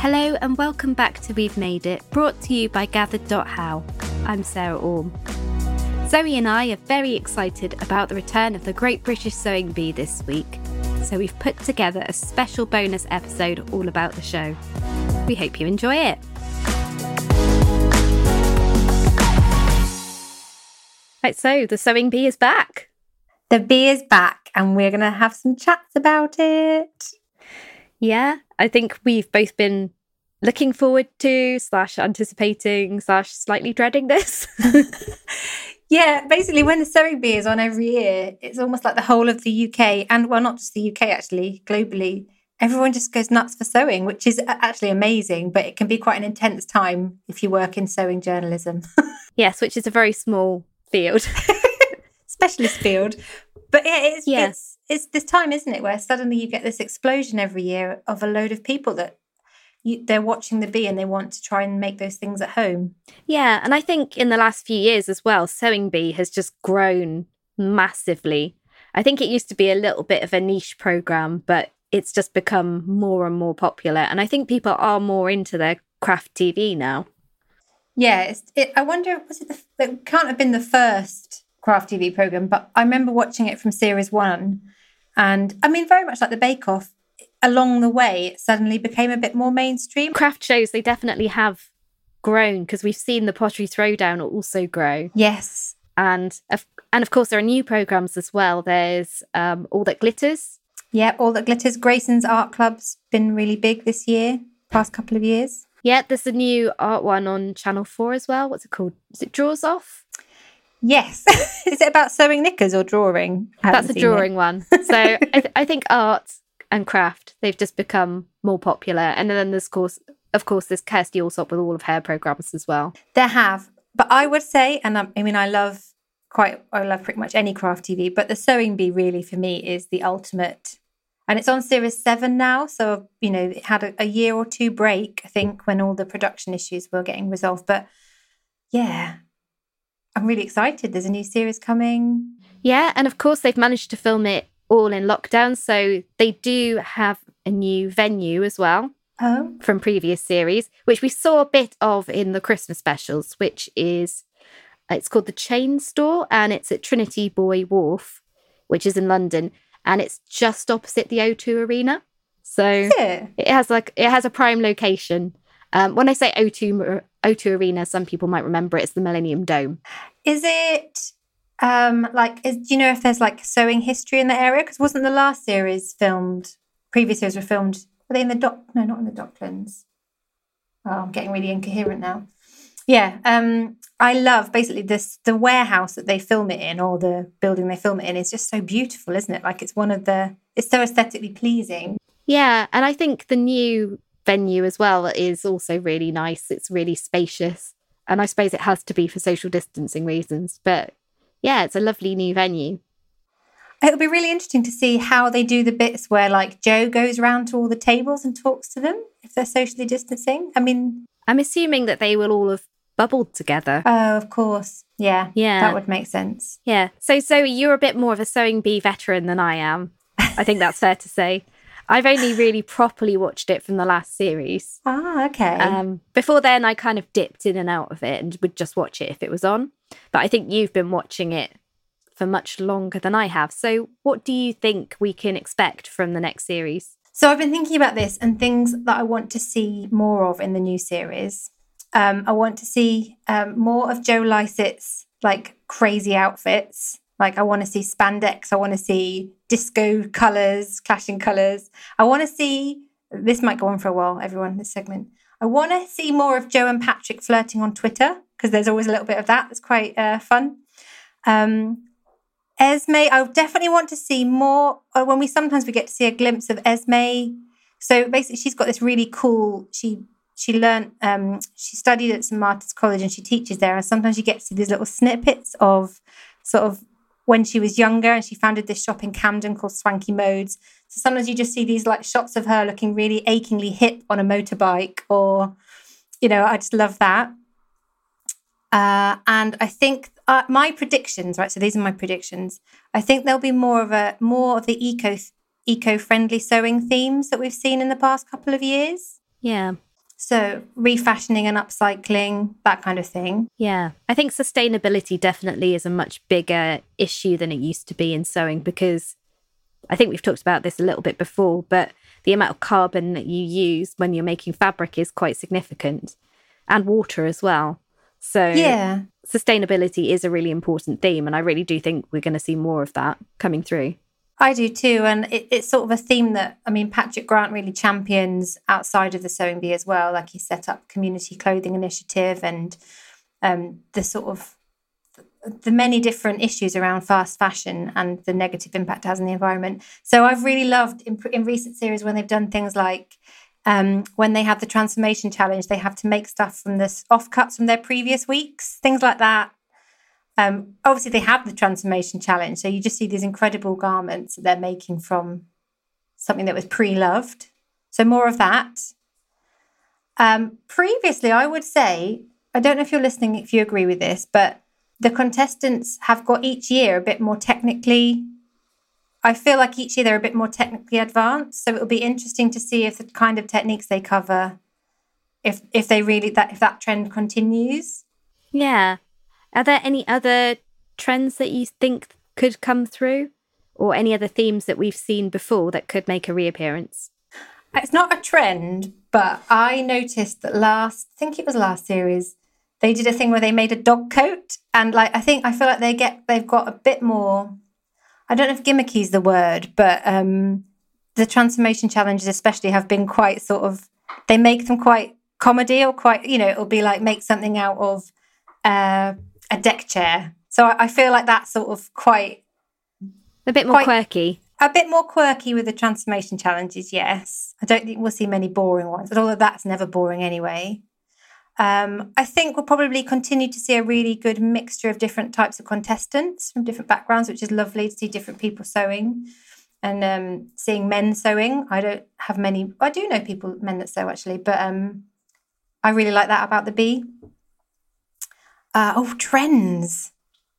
Hello and welcome back to We've Made It, brought to you by Gathered.how. I'm Sarah Orme. Zoe and I are very excited about the return of the Great British Sewing Bee this week, so we've put together a special bonus episode all about the show. We hope you enjoy it. Right, so the Sewing Bee is back. The bee is back, and we're going to have some chats about it. Yeah, I think we've both been looking forward to, slash anticipating, slash slightly dreading this. Yeah, basically, when the sewing bee is on every year, it's almost like the whole of the UK, and well, not just the UK, actually, globally, everyone just goes nuts for sewing, which is actually amazing, but it can be quite an intense time if you work in sewing journalism. yes, which is a very small field, specialist field. But yeah, it's, Yeah. it's it's this time, isn't it, where suddenly you get this explosion every year of a load of people that you, they're watching the bee and they want to try and make those things at home. Yeah, and I think in the last few years as well, Sewing Bee has just grown massively. I think it used to be a little bit of a niche program, but it's just become more and more popular. And I think people are more into their craft TV now. Yeah, it's, it, I wonder was it the it can't have been the first craft TV program, but I remember watching it from series one, and I mean very much like the Bake Off. Along the way, it suddenly became a bit more mainstream. Craft shows, they definitely have grown because we've seen the Pottery Throwdown also grow. Yes, And of, and of course, there are new programs as well. There's um, All That Glitters. yeah, all that glitters. Grayson's Art Club's been really big this year, past couple of years. Yeah, there's a new art one on Channel 4 as well. What's it called? Is it Drawers Off? Yes, is it about sewing knickers or drawing? That's a seen it. drawing one. So I, th- I think art and craft they've just become more popular. And then there's course, of course, there's Kirstie Allsopp with all of her programs as well. There have, but I would say, and I, I mean, I love quite, I love pretty much any craft TV, but the Sewing Bee really for me is the ultimate. And it's on series seven now, so you know it had a, a year or two break, I think, when all the production issues were getting resolved. But yeah, I'm really excited. There's a new series coming. Yeah, and of course they've managed to film it all in lockdown, so they do have a new venue as well Oh, from previous series, which we saw a bit of in the Christmas specials, which is it's called the Chain Store and it's at Trinity Buoy Wharf, which is in London, and it's just opposite the O2 Arena. So it? it has like it has a prime location. Um, when I say O2 Mar- O2 Arena, some people might remember it's the Millennium Dome. Is it um like? Is, do you know if there's like sewing history in the area? Because wasn't the last series filmed? Previous series were filmed. Were they in the dock? No, not in the Docklands. Oh, I'm getting really incoherent now. Yeah, um, I love basically this the warehouse that they film it in, or the building they film it in, is just so beautiful, isn't it? Like it's one of the. It's so aesthetically pleasing. Yeah, and I think the new venue as well is also really nice. It's really spacious. And I suppose it has to be for social distancing reasons. But yeah, it's a lovely new venue. It'll be really interesting to see how they do the bits where like Joe goes around to all the tables and talks to them if they're socially distancing. I mean, I'm assuming that they will all have bubbled together. oh, of course, yeah, Yeah. that would make sense. Yeah. So Zoe, you're a bit more of a sewing bee veteran than I am. I think that's fair to say. I've only really properly watched it from the last series. Ah, okay. Um, before then, I kind of dipped in and out of it and would just watch it if it was on. But I think you've been watching it for much longer than I have. So, what do you think we can expect from the next series? So I've been thinking about this and things that I want to see more of in the new series. Um, I want to see um, more of Joe Lycett's like crazy outfits. Like I want to see spandex. I want to see disco colors, clashing colors. I want to see. This might go on for a while, everyone. This segment. I want to see more of Joe and Patrick flirting on Twitter because there's always a little bit of that. That's quite uh, fun. Um, Esme, I definitely want to see more. uh, When we sometimes we get to see a glimpse of Esme. So basically, she's got this really cool. She she learned. Um, she studied at St Martin's College and she teaches there. And sometimes you get to see these little snippets of sort of when she was younger and she founded this shop in Camden called Swanky Modes. So sometimes you just see these like shots of her looking really achingly hip on a motorbike, or you know, I just love that. Uh, and I think uh, my predictions, right? So these are my predictions. I think there'll be more of a more of the eco eco friendly sewing themes that we've seen in the past couple of years. Yeah. So, refashioning and upcycling, that kind of thing. Yeah. I think sustainability definitely is a much bigger issue than it used to be in sewing because I think we've talked about this a little bit before, but the amount of carbon that you use when you're making fabric is quite significant and water as well. So, Yeah. sustainability is a really important theme. And I really do think we're going to see more of that coming through. I do too. And it, it's sort of a theme that, I mean, Patrick Grant really champions outside of the sewing bee as well. Like he set up community clothing initiative and um, the sort of the many different issues around fast fashion and the negative impact it has on the environment. So I've really loved in, in recent series when they've done things like um, when they have the transformation challenge, they have to make stuff from this offcuts from their previous weeks, things like that. Um, obviously, they have the transformation challenge, so you just see these incredible garments that they're making from something that was pre-loved. So more of that. Um, previously, I would say I don't know if you're listening, if you agree with this, but the contestants have got each year a bit more technically. I feel like each year they're a bit more technically advanced, so it'll be interesting to see if the kind of techniques they cover, if if they really that if that trend continues. Yeah. Are there any other trends that you think could come through or any other themes that we've seen before that could make a reappearance? It's not a trend, but I noticed that last, I think it was last series, they did a thing where they made a dog coat, and like I think I feel like they get they've got a bit more. I don't know if gimmicky is the word, but um, the transformation challenges especially have been quite sort of. They make them quite comedy or quite you know it'll be like make something out of uh, a deck chair. So I, I feel like that's sort of quite A bit more Quite- quirky. a bit more quirky with the transformation challenges, yes. I don't think we'll see many boring ones, but although that's never boring anyway. Um, I think we'll probably continue to see a really good mixture of different types of contestants from different backgrounds, which is lovely to see different people sewing and um, seeing men sewing. I don't have many, I do know people, men that sew actually, but um, I really like that about the bee. Uh, oh, trends.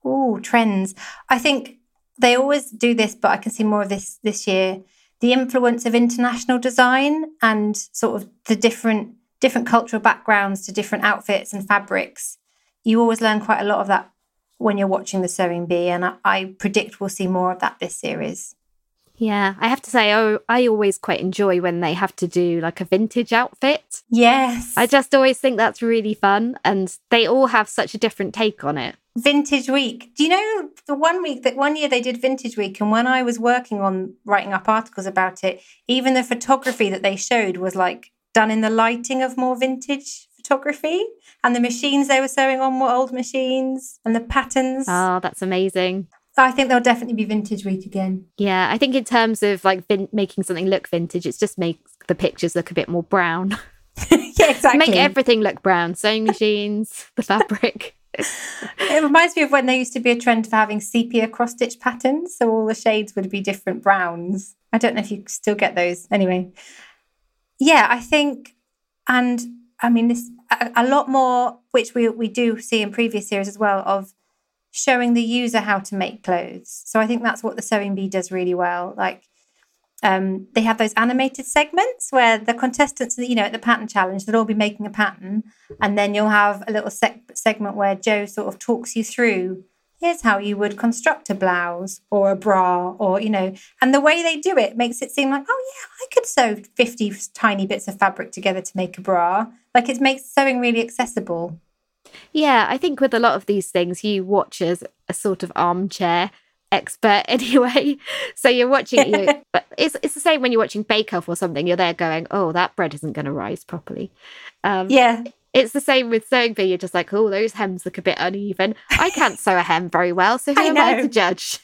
Oh, trends. I think they always do this, but I can see more of this this year. The influence of international design and sort of the different different cultural backgrounds to different outfits and fabrics. You always learn quite a lot of that when you're watching the sewing bee, and I, I predict we'll see more of that this series. Yeah. I have to say, oh, I always quite enjoy when they have to do like a vintage outfit. Yes, I just always think that's really fun. And they all have such a different take on it. Vintage Week. Do you know the one week that one year they did Vintage Week? And when I was working on writing up articles about it, even the photography that they showed was like done in the lighting of more vintage photography. And the machines they were sewing on were old machines and the patterns. Oh, that's amazing. I think there'll definitely be Vintage Week again. Yeah. I think in terms of like vin- making something look vintage, it just makes the pictures look a bit more brown. yeah, exactly. Make everything look brown. Sewing machines, the fabric. It reminds me of when there used to be a trend of having sepia cross stitch patterns. So all the shades would be different browns. I don't know if you still get those. Anyway, yeah, I think, and I mean, this a, a lot more, which we, we do see in previous series as well, of showing the user how to make clothes. So I think that's what the sewing bee does really well. Like, um, they have those animated segments where the contestants, you know, at the pattern challenge, they'll all be making a pattern, and then you'll have a little seg- segment where Joe sort of talks you through. Here's how you would construct a blouse or a bra, or you know, and the way they do it makes it seem like, oh yeah, I could sew fifty tiny bits of fabric together to make a bra. Like it makes sewing really accessible. Yeah, I think with a lot of these things, you watch as a sort of armchair expert anyway. So you're watching, you, but it's it's the same when you're watching Bake Off or something. You're there going, "Oh, that bread isn't going to rise properly." Um, Yeah, It's the same with sewing bee. You're just like, "Oh, those hems look a bit uneven." I can't sew a hem very well, so who I am I to judge?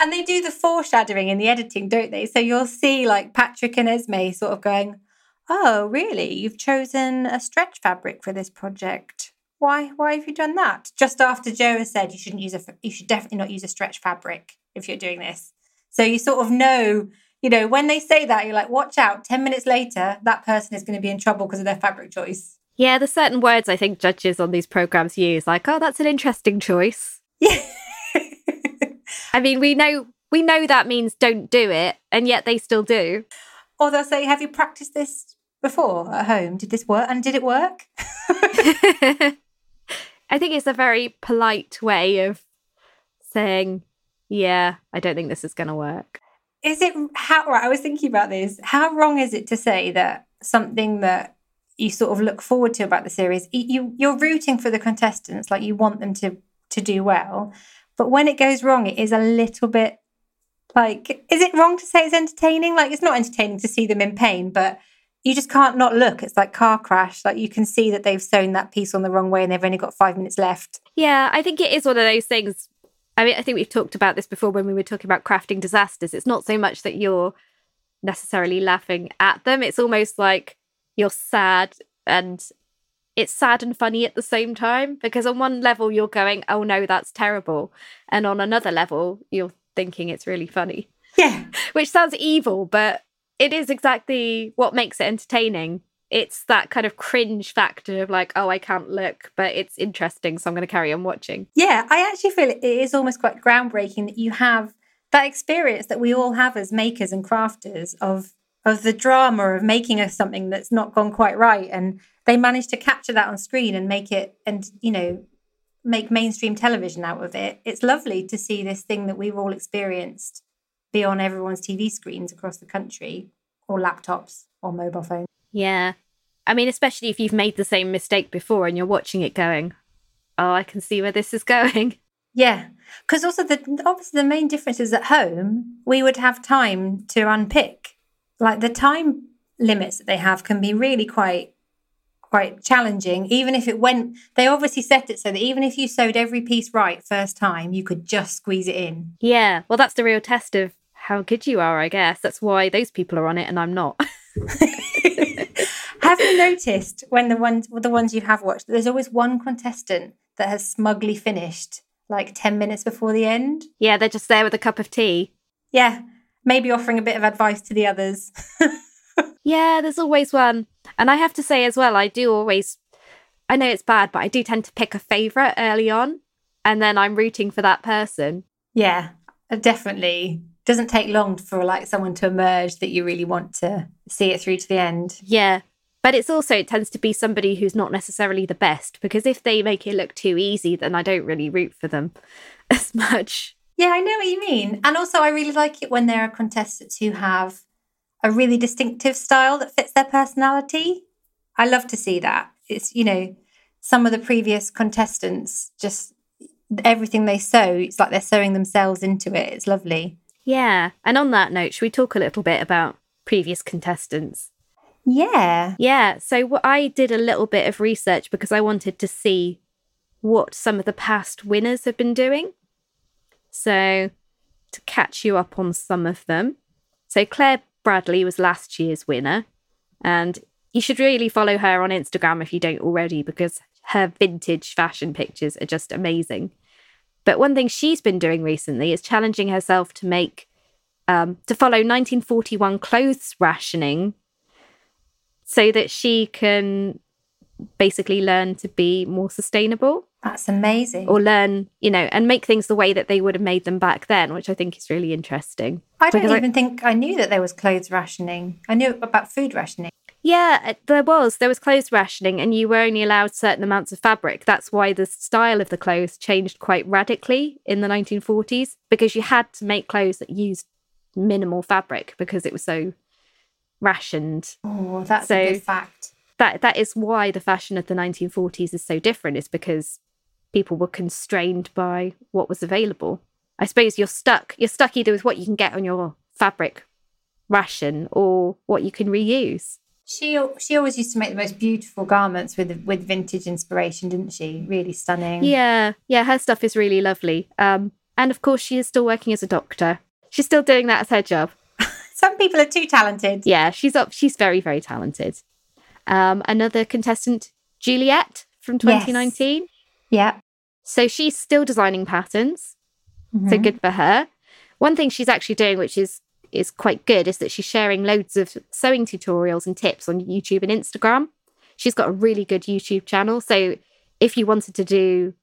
And they do the foreshadowing in the editing, don't they? So you'll see like Patrick and Esme sort of going, Oh, really? You've chosen a stretch fabric for this project. Why why have you done that? Just after Joe has said you shouldn't use a you should definitely not use a stretch fabric if you're doing this. So you sort of know, you know, when they say that, you're like, watch out, 10 minutes later, that person is going to be in trouble because of their fabric choice. Yeah, there's certain words I think judges on these programs use, like, "Oh, that's an interesting choice." Yeah. I mean, we know we know that means don't do it, and yet they still do. or they'll say, Have you practiced this before at home? Did this work? And did it work? I think it's a very polite way of saying, yeah, I don't think this is going to work. Is it how right? I was thinking about this. How wrong is it to say that something that you sort of look forward to about the series, you you're rooting for the contestants, like you want them to to do well, but when it goes wrong, it is a little bit like, is it wrong to say it's entertaining? Like, it's not entertaining to see them in pain, but you just can't not look. It's like car crash. Like you can see that they've sewn that piece on the wrong way and they've only got five minutes left. Yeah, I think it is one of those things. I mean, I think we've talked about this before when we were talking about crafting disasters. It's not so much that you're necessarily laughing at them, it's almost like you're sad and it's sad and funny at the same time because on one level you're going, oh no, that's terrible. And on another level, you're thinking it's really funny. Yeah. Which sounds evil, but it is exactly what makes it entertaining. It's that kind of cringe factor of like, oh, I can't look, but it's interesting, so I'm going to carry on watching. Yeah, I actually feel it is almost quite groundbreaking that you have that experience that we all have as makers and crafters of of the drama of making us something that's not gone quite right and they managed to capture that on screen and make it and you know make mainstream television out of it it's lovely to see this thing that we've all experienced be on everyone's TV screens across the country or laptops or mobile phones. Yeah. I mean, especially if you've made the same mistake before and you're watching it going, oh, I can see where this is going. Yeah. Because also, the obviously, the main difference is at home, we would have time to unpick. Like the time limits that they have can be really quite quite challenging even if it went they obviously set it so that even if you sewed every piece right first time you could just squeeze it in yeah well that's the real test of how good you are, I guess. That's why those people are on it and I'm not. have you noticed when the ones the ones you have watched, there's always one contestant that has smugly finished like 10 minutes before the end? Yeah, they're just there with a cup of tea. Yeah, maybe offering a bit of advice to the others. yeah, there's always one. And I have to say as well, I do always I know it's bad, but I do tend to pick a favorite early on and then I'm rooting for that person. Yeah, uh, definitely doesn't take long for like someone to emerge that you really want to see it through to the end. Yeah. But it's also it tends to be somebody who's not necessarily the best because if they make it look too easy, then I don't really root for them as much. Yeah, I know what you mean. And also I really like it when there are contestants who have a really distinctive style that fits their personality. I love to see that. It's, you know, some of the previous contestants just everything they sew, it's like they're sewing themselves into it. It's lovely. Yeah. And on that note, should we talk a little bit about previous contestants? Yeah. Yeah. So I did a little bit of research because I wanted to see what some of the past winners have been doing. So to catch you up on some of them. So Clare Bradley was last year's winner. And you should really follow her on Instagram if you don't already because her vintage fashion pictures are just amazing. But one thing she's been doing recently is challenging herself to make um, to follow 1941 clothes rationing so that she can basically learn to be more sustainable. That's amazing. Or learn, you know, and make things the way that they would have made them back then, which I think is really interesting. I don't even I, think I knew that there was clothes rationing. I knew about food rationing. Yeah, uh, there was. There was clothes rationing, and you were only allowed certain amounts of fabric. That's why the style of the clothes changed quite radically in the 1940s because you had to make clothes that used minimal fabric because it was so rationed. Oh, that's so a good fact. That that is why the fashion of the 1940s is so different. Is because people were constrained by what was available. I suppose you're stuck. You're stuck either with what you can get on your fabric ration or what you can reuse. She she always used to make the most beautiful garments with with vintage inspiration, didn't she? Really stunning. Yeah, yeah, her stuff is really lovely. Um, and of course, she is still working as a doctor. She's still doing that as her job. Some people are too talented. Yeah, she's up. She's very very talented. Um, another contestant, Juliet from 2019. Yes. Yeah. So she's still designing patterns. Mm-hmm. So good for her. One thing she's actually doing, which is is quite good is that she's sharing loads of sewing tutorials and tips on YouTube and Instagram. She's got a really good YouTube channel. So if you wanted to do,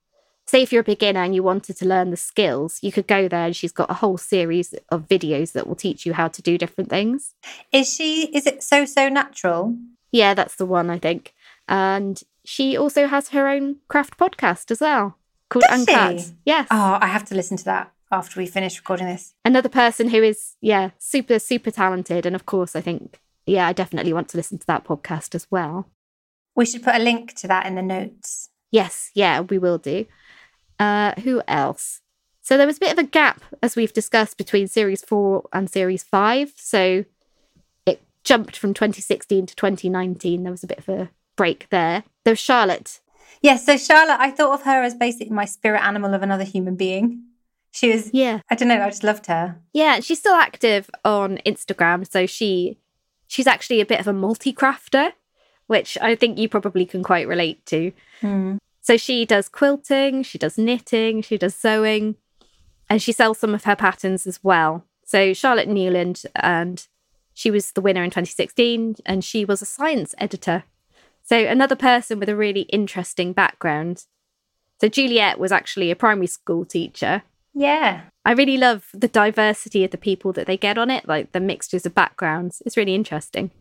say, if you're a beginner and you wanted to learn the skills, you could go there and she's got a whole series of videos that will teach you how to do different things. Is she, is it so, so natural? Yeah, that's the one, I think. And she also has her own craft podcast as well called Does Uncut. she? Yes. Oh, I have to listen to that after we finish recording this. Another person who is, yeah, super, super talented. And of course, I think, yeah, I definitely want to listen to that podcast as well. We should put a link to that in the notes. Yes, yeah, we will do. Uh, who else? So there was a bit of a gap, as we've discussed, between series four and series five. So it jumped from 2016 to 2019. There was a bit of a break there. There was Charlotte. Yes, so Charlotte, I thought of her as basically my spirit animal of another human being. She was, Yeah. I don't know, I just loved her. Yeah, she's still active on Instagram. So she she's actually a bit of a multi-crafter, which I think you probably can quite relate to. Hmm. So she does quilting, she does knitting, she does sewing, and she sells some of her patterns as well. So Charlotte Newland, and she was the winner in 2016, and she was a science editor. So another person with a really interesting background. So Juliet was actually a primary school teacher. Yeah. I really love the diversity of the people that they get on it, like the mixtures of backgrounds. It's really interesting.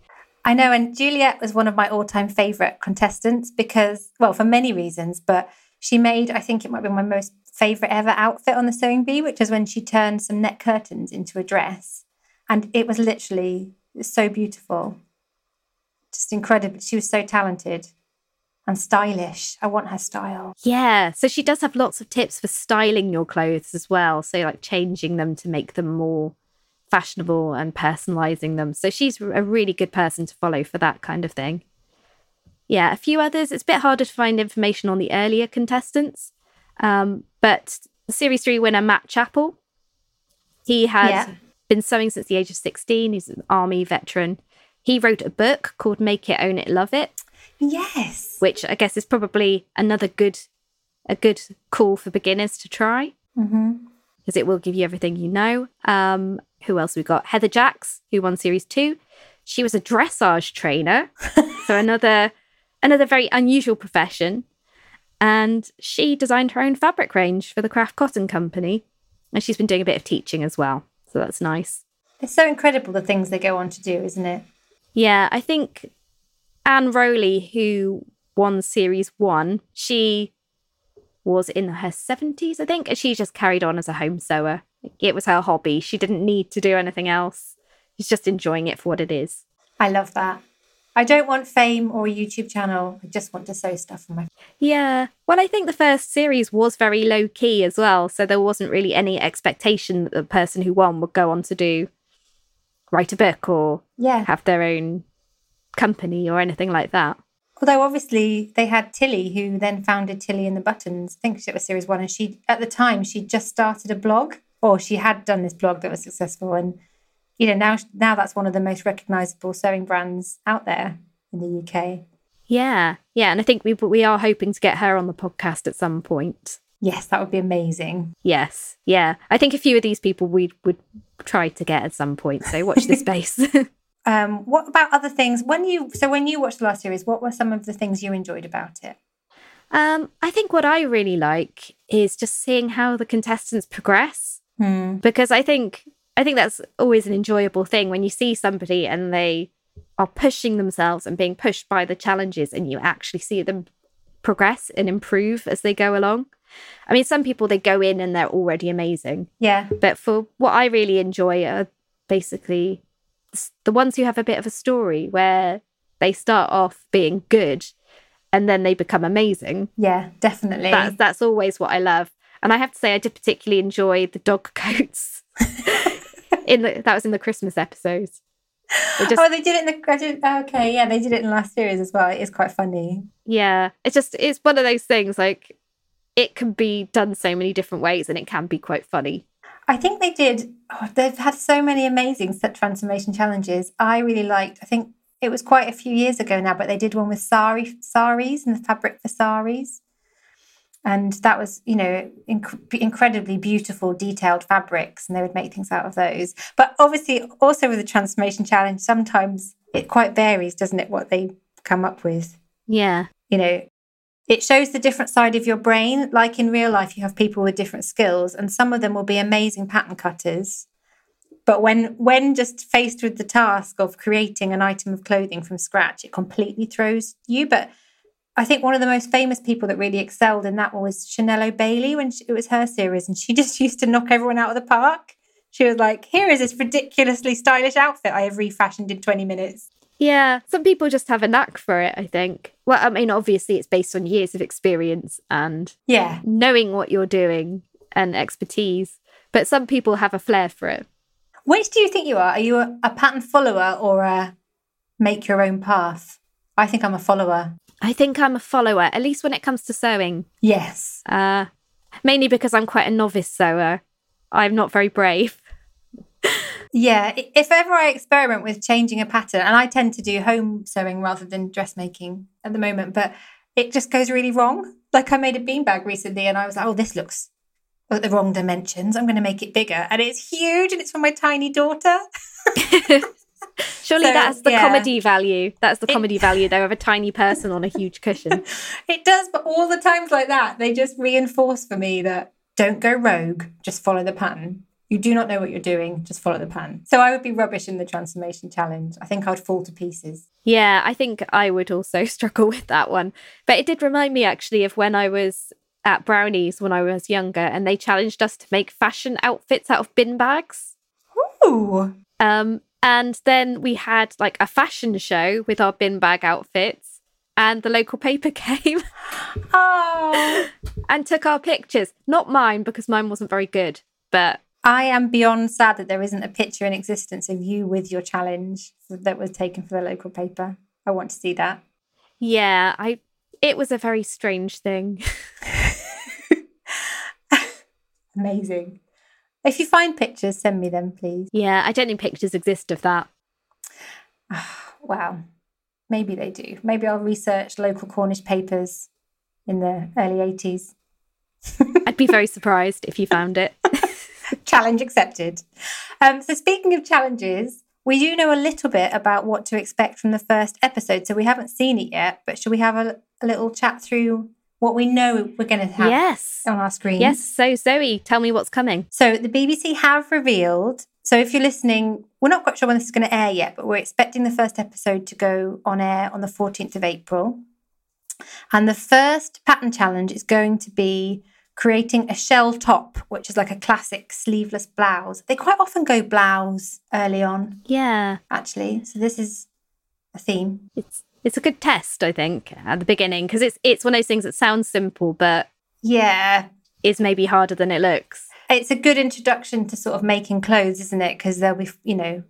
I know, and Juliet was one of my all time favourite contestants because, well, for many reasons, but she made, I think it might be my most favourite ever outfit on the sewing bee, which is when she turned some net curtains into a dress. And it was literally so beautiful. Just incredible. She was so talented and stylish. I want her style. Yeah. So she does have lots of tips for styling your clothes as well. So, like changing them to make them more fashionable and personalizing them. So, she's a really good person to follow for that kind of thing. Yeah. A few others. It's a bit harder to find information on the earlier contestants. Um, but series three winner, Matt Chapple, he has Yeah. been sewing since the age of 16. He's an army veteran. He wrote a book called Make It, Own It, Love It Yes. which I guess is probably another good a good call for beginners to try hmm because it will give you everything you know. Um, who else we got? Heather Jacks, who won series two. She was a dressage trainer, so another another very unusual profession. And she designed her own fabric range for the Craft Cotton Company, and she's been doing a bit of teaching as well. So that's nice. It's so incredible the things they go on to do, isn't it? Yeah, I think Anne Rowley, who won series one, she was in her 70s, I think, and she just carried on as a home sewer. It was her hobby. She didn't need to do anything else. She's just enjoying it for what it is. I love that. I don't want fame or a YouTube channel. I just want to sew stuff on my. Yeah. Well, I think the first series was very low key as well. So there wasn't really any expectation that the person who won would go on to do write a book or Yeah. have their own company or anything like that. Although obviously they had Tilly, who then founded Tilly and the Buttons. I think it was series one, and she at the time she just started a blog, or she had done this blog that was successful, and you know now now that's one of the most recognizable sewing brands out there in the UK. Yeah. Yeah. And I think we we are hoping to get her on the podcast at some point. Yes, that would be amazing. Yes. Yeah. I think a few of these people we would try to get at some point. So watch this space. Um, what about other things? When you so when you watched the last series, what were some of the things you enjoyed about it? um, I think what I really like is just seeing how the contestants progress Hmm. because I think I think that's always an enjoyable thing when you see somebody and they are pushing themselves and being pushed by the challenges and you actually see them progress and improve as they go along. I mean, some people they go in and they're already amazing. Yeah, But for what I really enjoy are basically the ones who have a bit of a story where they start off being good and then they become amazing. yeah, definitely. That's that's always what I love. And I have to say I did particularly enjoy the dog coats. in the that was in the Christmas episodes. Just oh, they did it in the. I did, oh, okay, yeah, they did it in the last series as well. It is quite funny. yeah, it's just it's one of those things like it can be done so many different ways and it can be quite funny. I think they did. Oh, they've had so many amazing set transformation challenges. I really liked. I think it was quite a few years ago now, but they did one with sari saris and the fabric for saris, and that was you know inc- incredibly beautiful, detailed fabrics, and they would make things out of those. But obviously, also with the transformation challenge, sometimes it quite varies, doesn't it? What they come up with Yeah. you know it shows the different side of your brain like in real life you have people with different skills and some of them will be amazing pattern cutters But when when just faced with the task of creating an item of clothing from scratch, it completely throws you. But I think one of the most famous people that really excelled in that was Chinelo Bally when she, it was her series, and she just used to knock everyone out of the park. She was like, "Here is this ridiculously stylish outfit I have refashioned in twenty minutes." Yeah, some people just have a knack for it, I think. Well, I mean, obviously, it's based on years of experience and Yeah, knowing what you're doing and expertise, but some people have a flair for it. which do you think you are? Are you a, a pattern follower or a make your own path? I think I'm a follower. I think I'm a follower, at least when it comes to sewing, Yes. uh, mainly because I'm quite a novice sewer. I'm not very brave. Yeah, if ever I experiment with changing a pattern, and I tend to do home sewing rather than dressmaking at the moment, but it just goes really wrong. Like I made a beanbag recently and I was like, oh, this looks at the wrong dimensions. I'm going to make it bigger. And it's huge and it's for my tiny daughter. Surely So, that's the yeah. comedy value. That's the It- comedy value, though, of a tiny person on a huge cushion. It does, but all the times like that, they just reinforce for me that don't go rogue, just follow the pattern. You do not know what you're doing, just follow the pattern. So I would be rubbish in the transformation challenge. I think I'd fall to pieces. Yeah, I think I would also struggle with that one. But it did remind me actually of when I was at Brownies when I was younger and they challenged us to make fashion outfits out of bin bags. Ooh. Um, and then we had like a fashion show with our bin bag outfits, and the local paper came Oh. and took our pictures. Not mine because mine wasn't very good, but I am beyond sad that there isn't a picture in existence of you with your challenge that was taken for the local paper. I want to see that. yeah, I it was a very strange thing. Amazing. If you find pictures, send me them, please. yeah, I don't think pictures exist of that. Wow. Maybe they do. Maybe I'll research local Cornish papers in the early 80s. I'd be very surprised if you found it. Challenge accepted. Um, so, speaking of challenges, we do know a little bit about what to expect from the first episode. So, we haven't seen it yet, but should we have a, a little chat through what we know we're going to have yes. on our screen? Yes. So, Zoe, tell me what's coming. So the BBC have revealed. So if you're listening, we're not quite sure when this is going to air yet, but we're expecting the first episode to go on air on the 14th of April. And the first pattern challenge is going to be creating a shell top, which is like a classic sleeveless blouse. They quite often go blouse early on, Yeah. actually. So this is a theme. It's it's a good test, I think, at the beginning because it's it's one of those things that sounds simple but Yeah. is maybe harder than it looks. it's a good introduction to sort of making clothes, isn't it? Because there'll be, you know,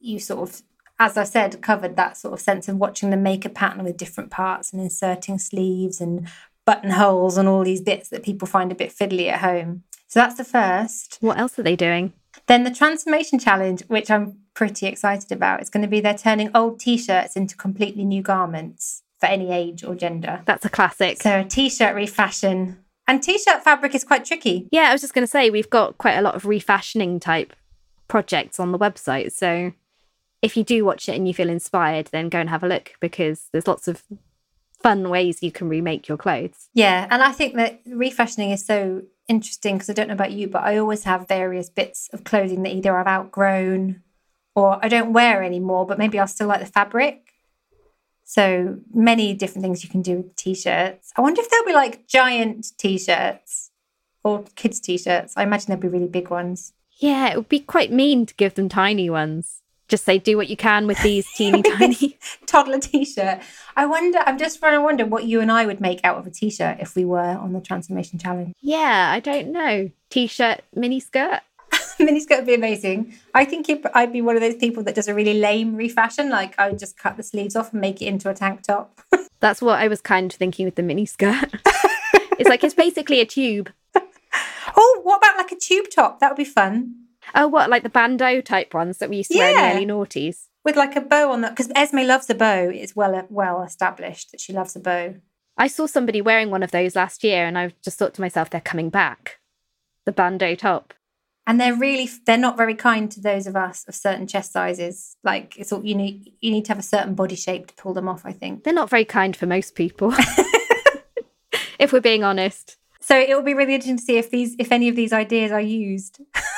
you sort of, as I said, covered that sort of sense of watching them make a pattern with different parts and inserting sleeves and buttonholes and all these bits that people find a bit fiddly at home. So that's the first. What else are they doing? Then the transformation challenge, which I'm pretty excited about, is going to be they're turning old t-shirts into completely new garments for any age or gender. That's a classic. So a t-shirt refashion. And t-shirt fabric is quite tricky. yeah, I was just going to say we've got quite a lot of refashioning type projects on the website. So if you do watch it and you feel inspired, then go and have a look because there's lots of fun ways you can remake your clothes. Yeah, and I think that refashioning is so interesting because I don't know about you, but I always have various bits of clothing that either I've outgrown or I don't wear anymore, but maybe I'll still like the fabric. So many different things you can do with t-shirts. I wonder if there'll be like giant t-shirts or kids t-shirts. I imagine there'll be really big ones. Yeah, it would be quite mean to give them tiny ones. Just say, do what you can with these teeny tiny. Toddler t-shirt. I wonder. I'm just trying to wonder what you and I would make out of a t-shirt if we were on the transformation challenge. Yeah, I don't know. T shirt, mini skirt. Miniskirt would be amazing. I think it, I'd be one of those people that does a really lame refashion. Like I would just cut the sleeves off and make it into a tank top. That's what I was kind of thinking with the mini skirt. it's like it's basically a tube. oh, what about like a tube top? That would be fun. Oh, what, like the bandeau type ones that we used to wear Yeah. in the early noughties? With like a bow on that, because Esme loves a bow. It's well uh, well established that she loves a bow. I saw somebody wearing one of those last year and I just thought to myself, they're coming back. The bandeau top. And they're really they're not very kind to those of us of certain chest sizes. Like it's all you need you need to have a certain body shape to pull them off, I think. They're not very kind for most people. if we're being honest. So it will be really interesting to see if these if any of these ideas are used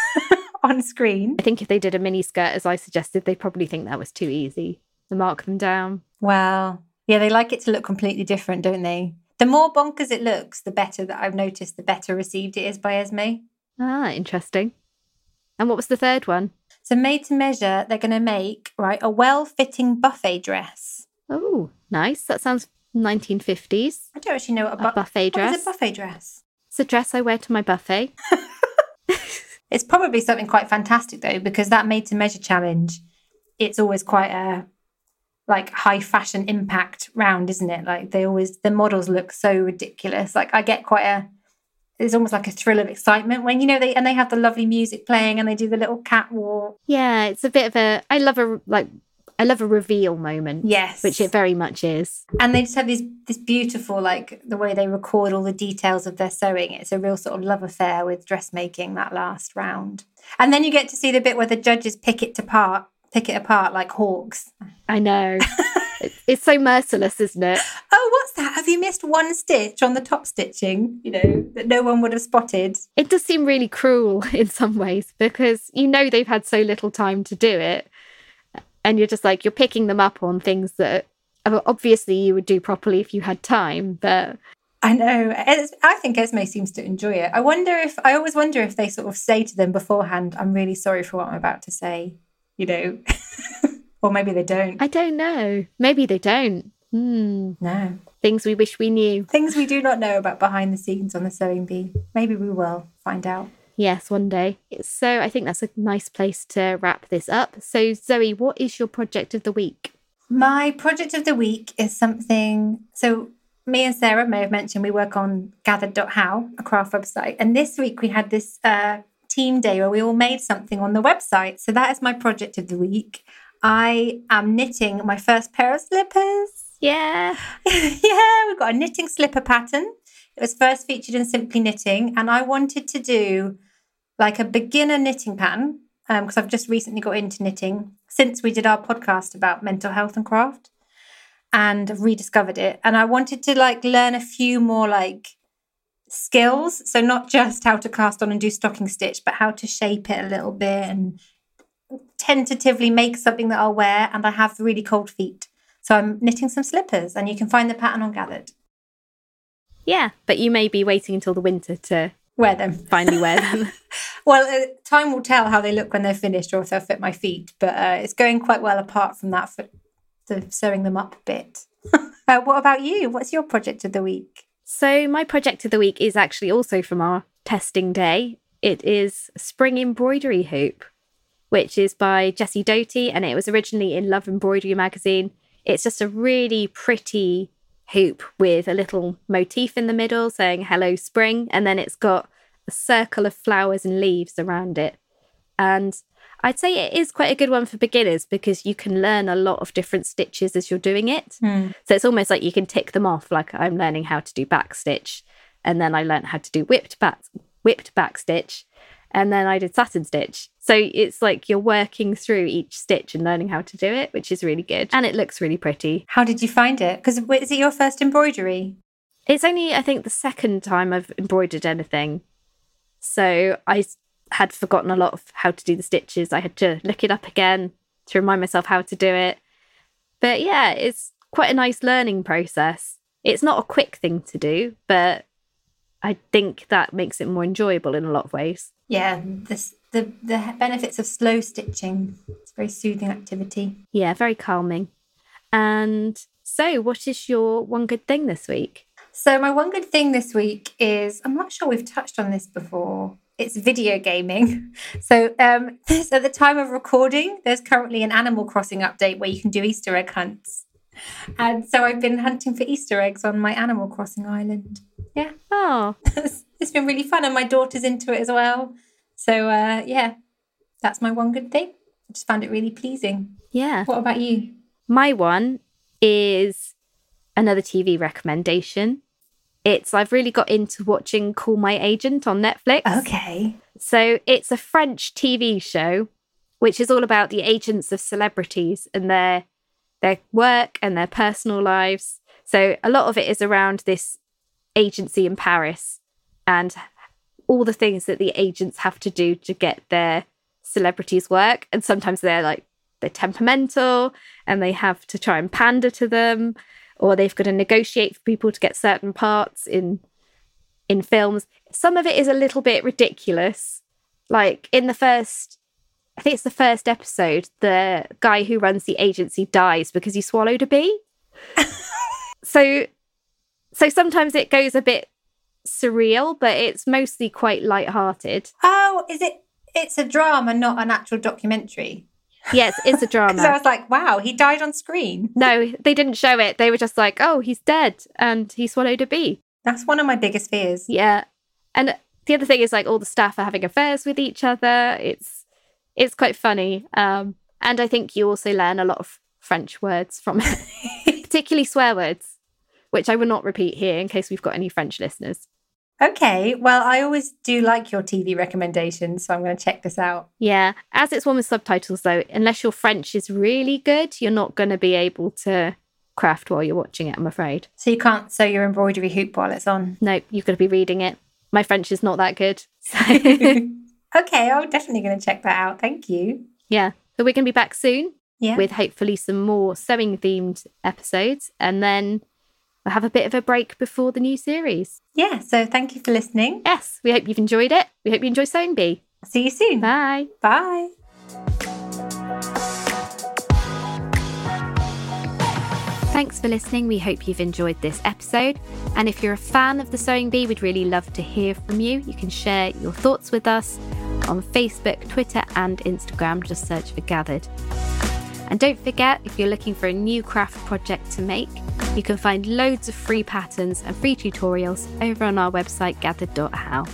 on screen. I think if they did a mini skirt as I suggested, they'd probably think that was too easy to mark them down. Well, yeah, they like it to look completely different, don't they? The more bonkers it looks, the better that I've noticed, the better received it is by Esme. Ah, interesting. And what was the third one? So, made to measure, they're going to make, right, a well fitting buffet dress. Oh, nice. That sounds 1950s. I don't actually know what a, A buffet dress. is a buffet dress? It's a dress I wear to my buffet. It's probably something quite fantastic though, because that made to measure challenge, it's always quite a like high fashion impact round, isn't it? Like they always the models look so ridiculous. Like I get quite a it's almost like a thrill of excitement when you know they and they have the lovely music playing and they do the little catwalk. Yeah, it's a bit of a. I love a like. I love a reveal moment. Yes. Which it very much is. and they just have this this beautiful like the way they record all the details of their sewing it's a real sort of love affair with dressmaking that last round and then you get to see the bit where the judges pick it apart pick it apart like hawks I know. It's so merciless, isn't it? oh what's that have you missed one stitch on the top stitching you know that no one would have spotted It does seem really cruel in some ways because you know they've had so little time to do it. And you're just like, you're picking them up on things that obviously you would do properly if you had time. But I know. Es- I think Esme seems to enjoy it. I wonder if I always wonder if they sort of say to them beforehand, "I'm really sorry for what I'm about to say," you know, or maybe they don't. I don't know. Maybe they don't. Hmm. No. Things we wish we knew. Things we do not know about behind the scenes on the sewing bee. Maybe we will find out. Yes, one day. So I think that's a nice place to wrap this up. So, Zoe, what is your project of the week? My project of the week is something. So, me and Sarah may have mentioned we work on gathered.how, a craft website. And this week we had this uh, team day where we all made something on the website. So, that is my project of the week. I am knitting my first pair of slippers. Yeah. yeah, we've got a knitting slipper pattern. It was first featured in Simply Knitting, and I wanted to do like a beginner knitting pattern um, because I've just recently got into knitting since we did our podcast about mental health and craft and rediscovered it. And I wanted to like learn a few more like skills. So, not just how to cast on and do stocking stitch, but how to shape it a little bit and tentatively make something that I'll wear. And I have really cold feet. So I'm knitting some slippers, and you can find the pattern on Gathered. Yeah. But you may be waiting until the winter to Wear them. finally wear them. Well, uh, time will tell how they look when they're finished or if they'll fit my feet, but uh, it's going quite well apart from that for the sewing them up bit. uh, what about you? What's your project of the week? So, my project of the week is actually also from our testing day. It is Spring Embroidery Hoop, which is by Jessie Doty, and it was originally in Love Embroidery magazine. It's just a really pretty hoop with a little motif in the middle saying hello spring, and then it's got a circle of flowers and leaves around it. And I'd say it is quite a good one for beginners because you can learn a lot of different stitches as you're doing it. Hmm. So it's almost like you can tick them off. Like I'm learning how to do back stitch, and then I learned how to do whipped back whipped back stitch, and then I did satin stitch. So it's like you're working through each stitch and learning how to do it, which is really good, and it looks really pretty. How did you find it? Because is it your first embroidery? It's only I think the second time I've embroidered anything, so I had forgotten a lot of how to do the stitches. I had to look it up again to remind myself how to do it. But yeah, it's quite a nice learning process. It's not a quick thing to do, but I think that makes it more enjoyable in a lot of ways. Yeah, this, the the benefits of slow stitching. It's a very soothing activity. Yeah, very calming. And so, what is your one good thing this week? So my one good thing this week is I'm not sure we've touched on this before. It's video gaming. So um, at the time of recording, there's currently an Animal Crossing update where you can do Easter egg hunts. And so I've been hunting for Easter eggs on my Animal Crossing island. Yeah, Oh, it's been really fun, and my daughter's into it as well. So uh, yeah, that's my one good thing. I just found it really pleasing. yeah. What about you? My one is another TV recommendation. It's I've really got into watching Call My Agent on Netflix. Okay. So it's a French TV show which is all about the agents of celebrities and their their work and their personal lives. So a lot of it is around this agency in Paris and all the things that the agents have to do to get their celebrities work. And sometimes they're like, they're temperamental and they have to try and pander to them, or they've got to negotiate for people to get certain parts in in films. Some of it is a little bit ridiculous. Like in the first I think it's the first episode, the guy who runs the agency dies because he swallowed a bee. so so sometimes it goes a bit surreal, but it's mostly quite light-hearted. Oh, is it? It's a drama, not an actual documentary. Yes, it's a drama. so I was like, wow, he died on screen. No, they didn't show it. They were just like, oh, he's dead and he swallowed a bee. That's one of my biggest fears. Yeah. And the other thing is like all the staff are having affairs with each other. It's it's quite funny. Um, and I think you also learn a lot of French words from it, particularly swear words, which I will not repeat here in case we've got any French listeners. Okay, well, I always do like your TV recommendations, so I'm going to check this out. Yeah, as it's one with subtitles, though, unless your French is really good, you're not going to be able to craft while you're watching it, I'm afraid. So you can't sew your embroidery hoop while it's on? Nope, you've got to be reading it. My French is not that good. So. okay, I'm definitely going to check that out. Thank you. Yeah, so we're going to be back soon Yeah. with hopefully some more sewing themed episodes, and then we'll have a bit of a break before the new series. yeah, so thank you for listening. Yes, we hope you've enjoyed it. We hope you enjoy Sewing Bee. See you soon. Bye. Bye. Thanks for listening. We hope you've enjoyed this episode. And if you're a fan of the Sewing Bee, we'd really love to hear from you. You can share your thoughts with us on Facebook, Twitter, and Instagram. Just search for Gathered. And don't forget, if you're looking for a new craft project to make, you can find loads of free patterns and free tutorials over on our website, gathered.how.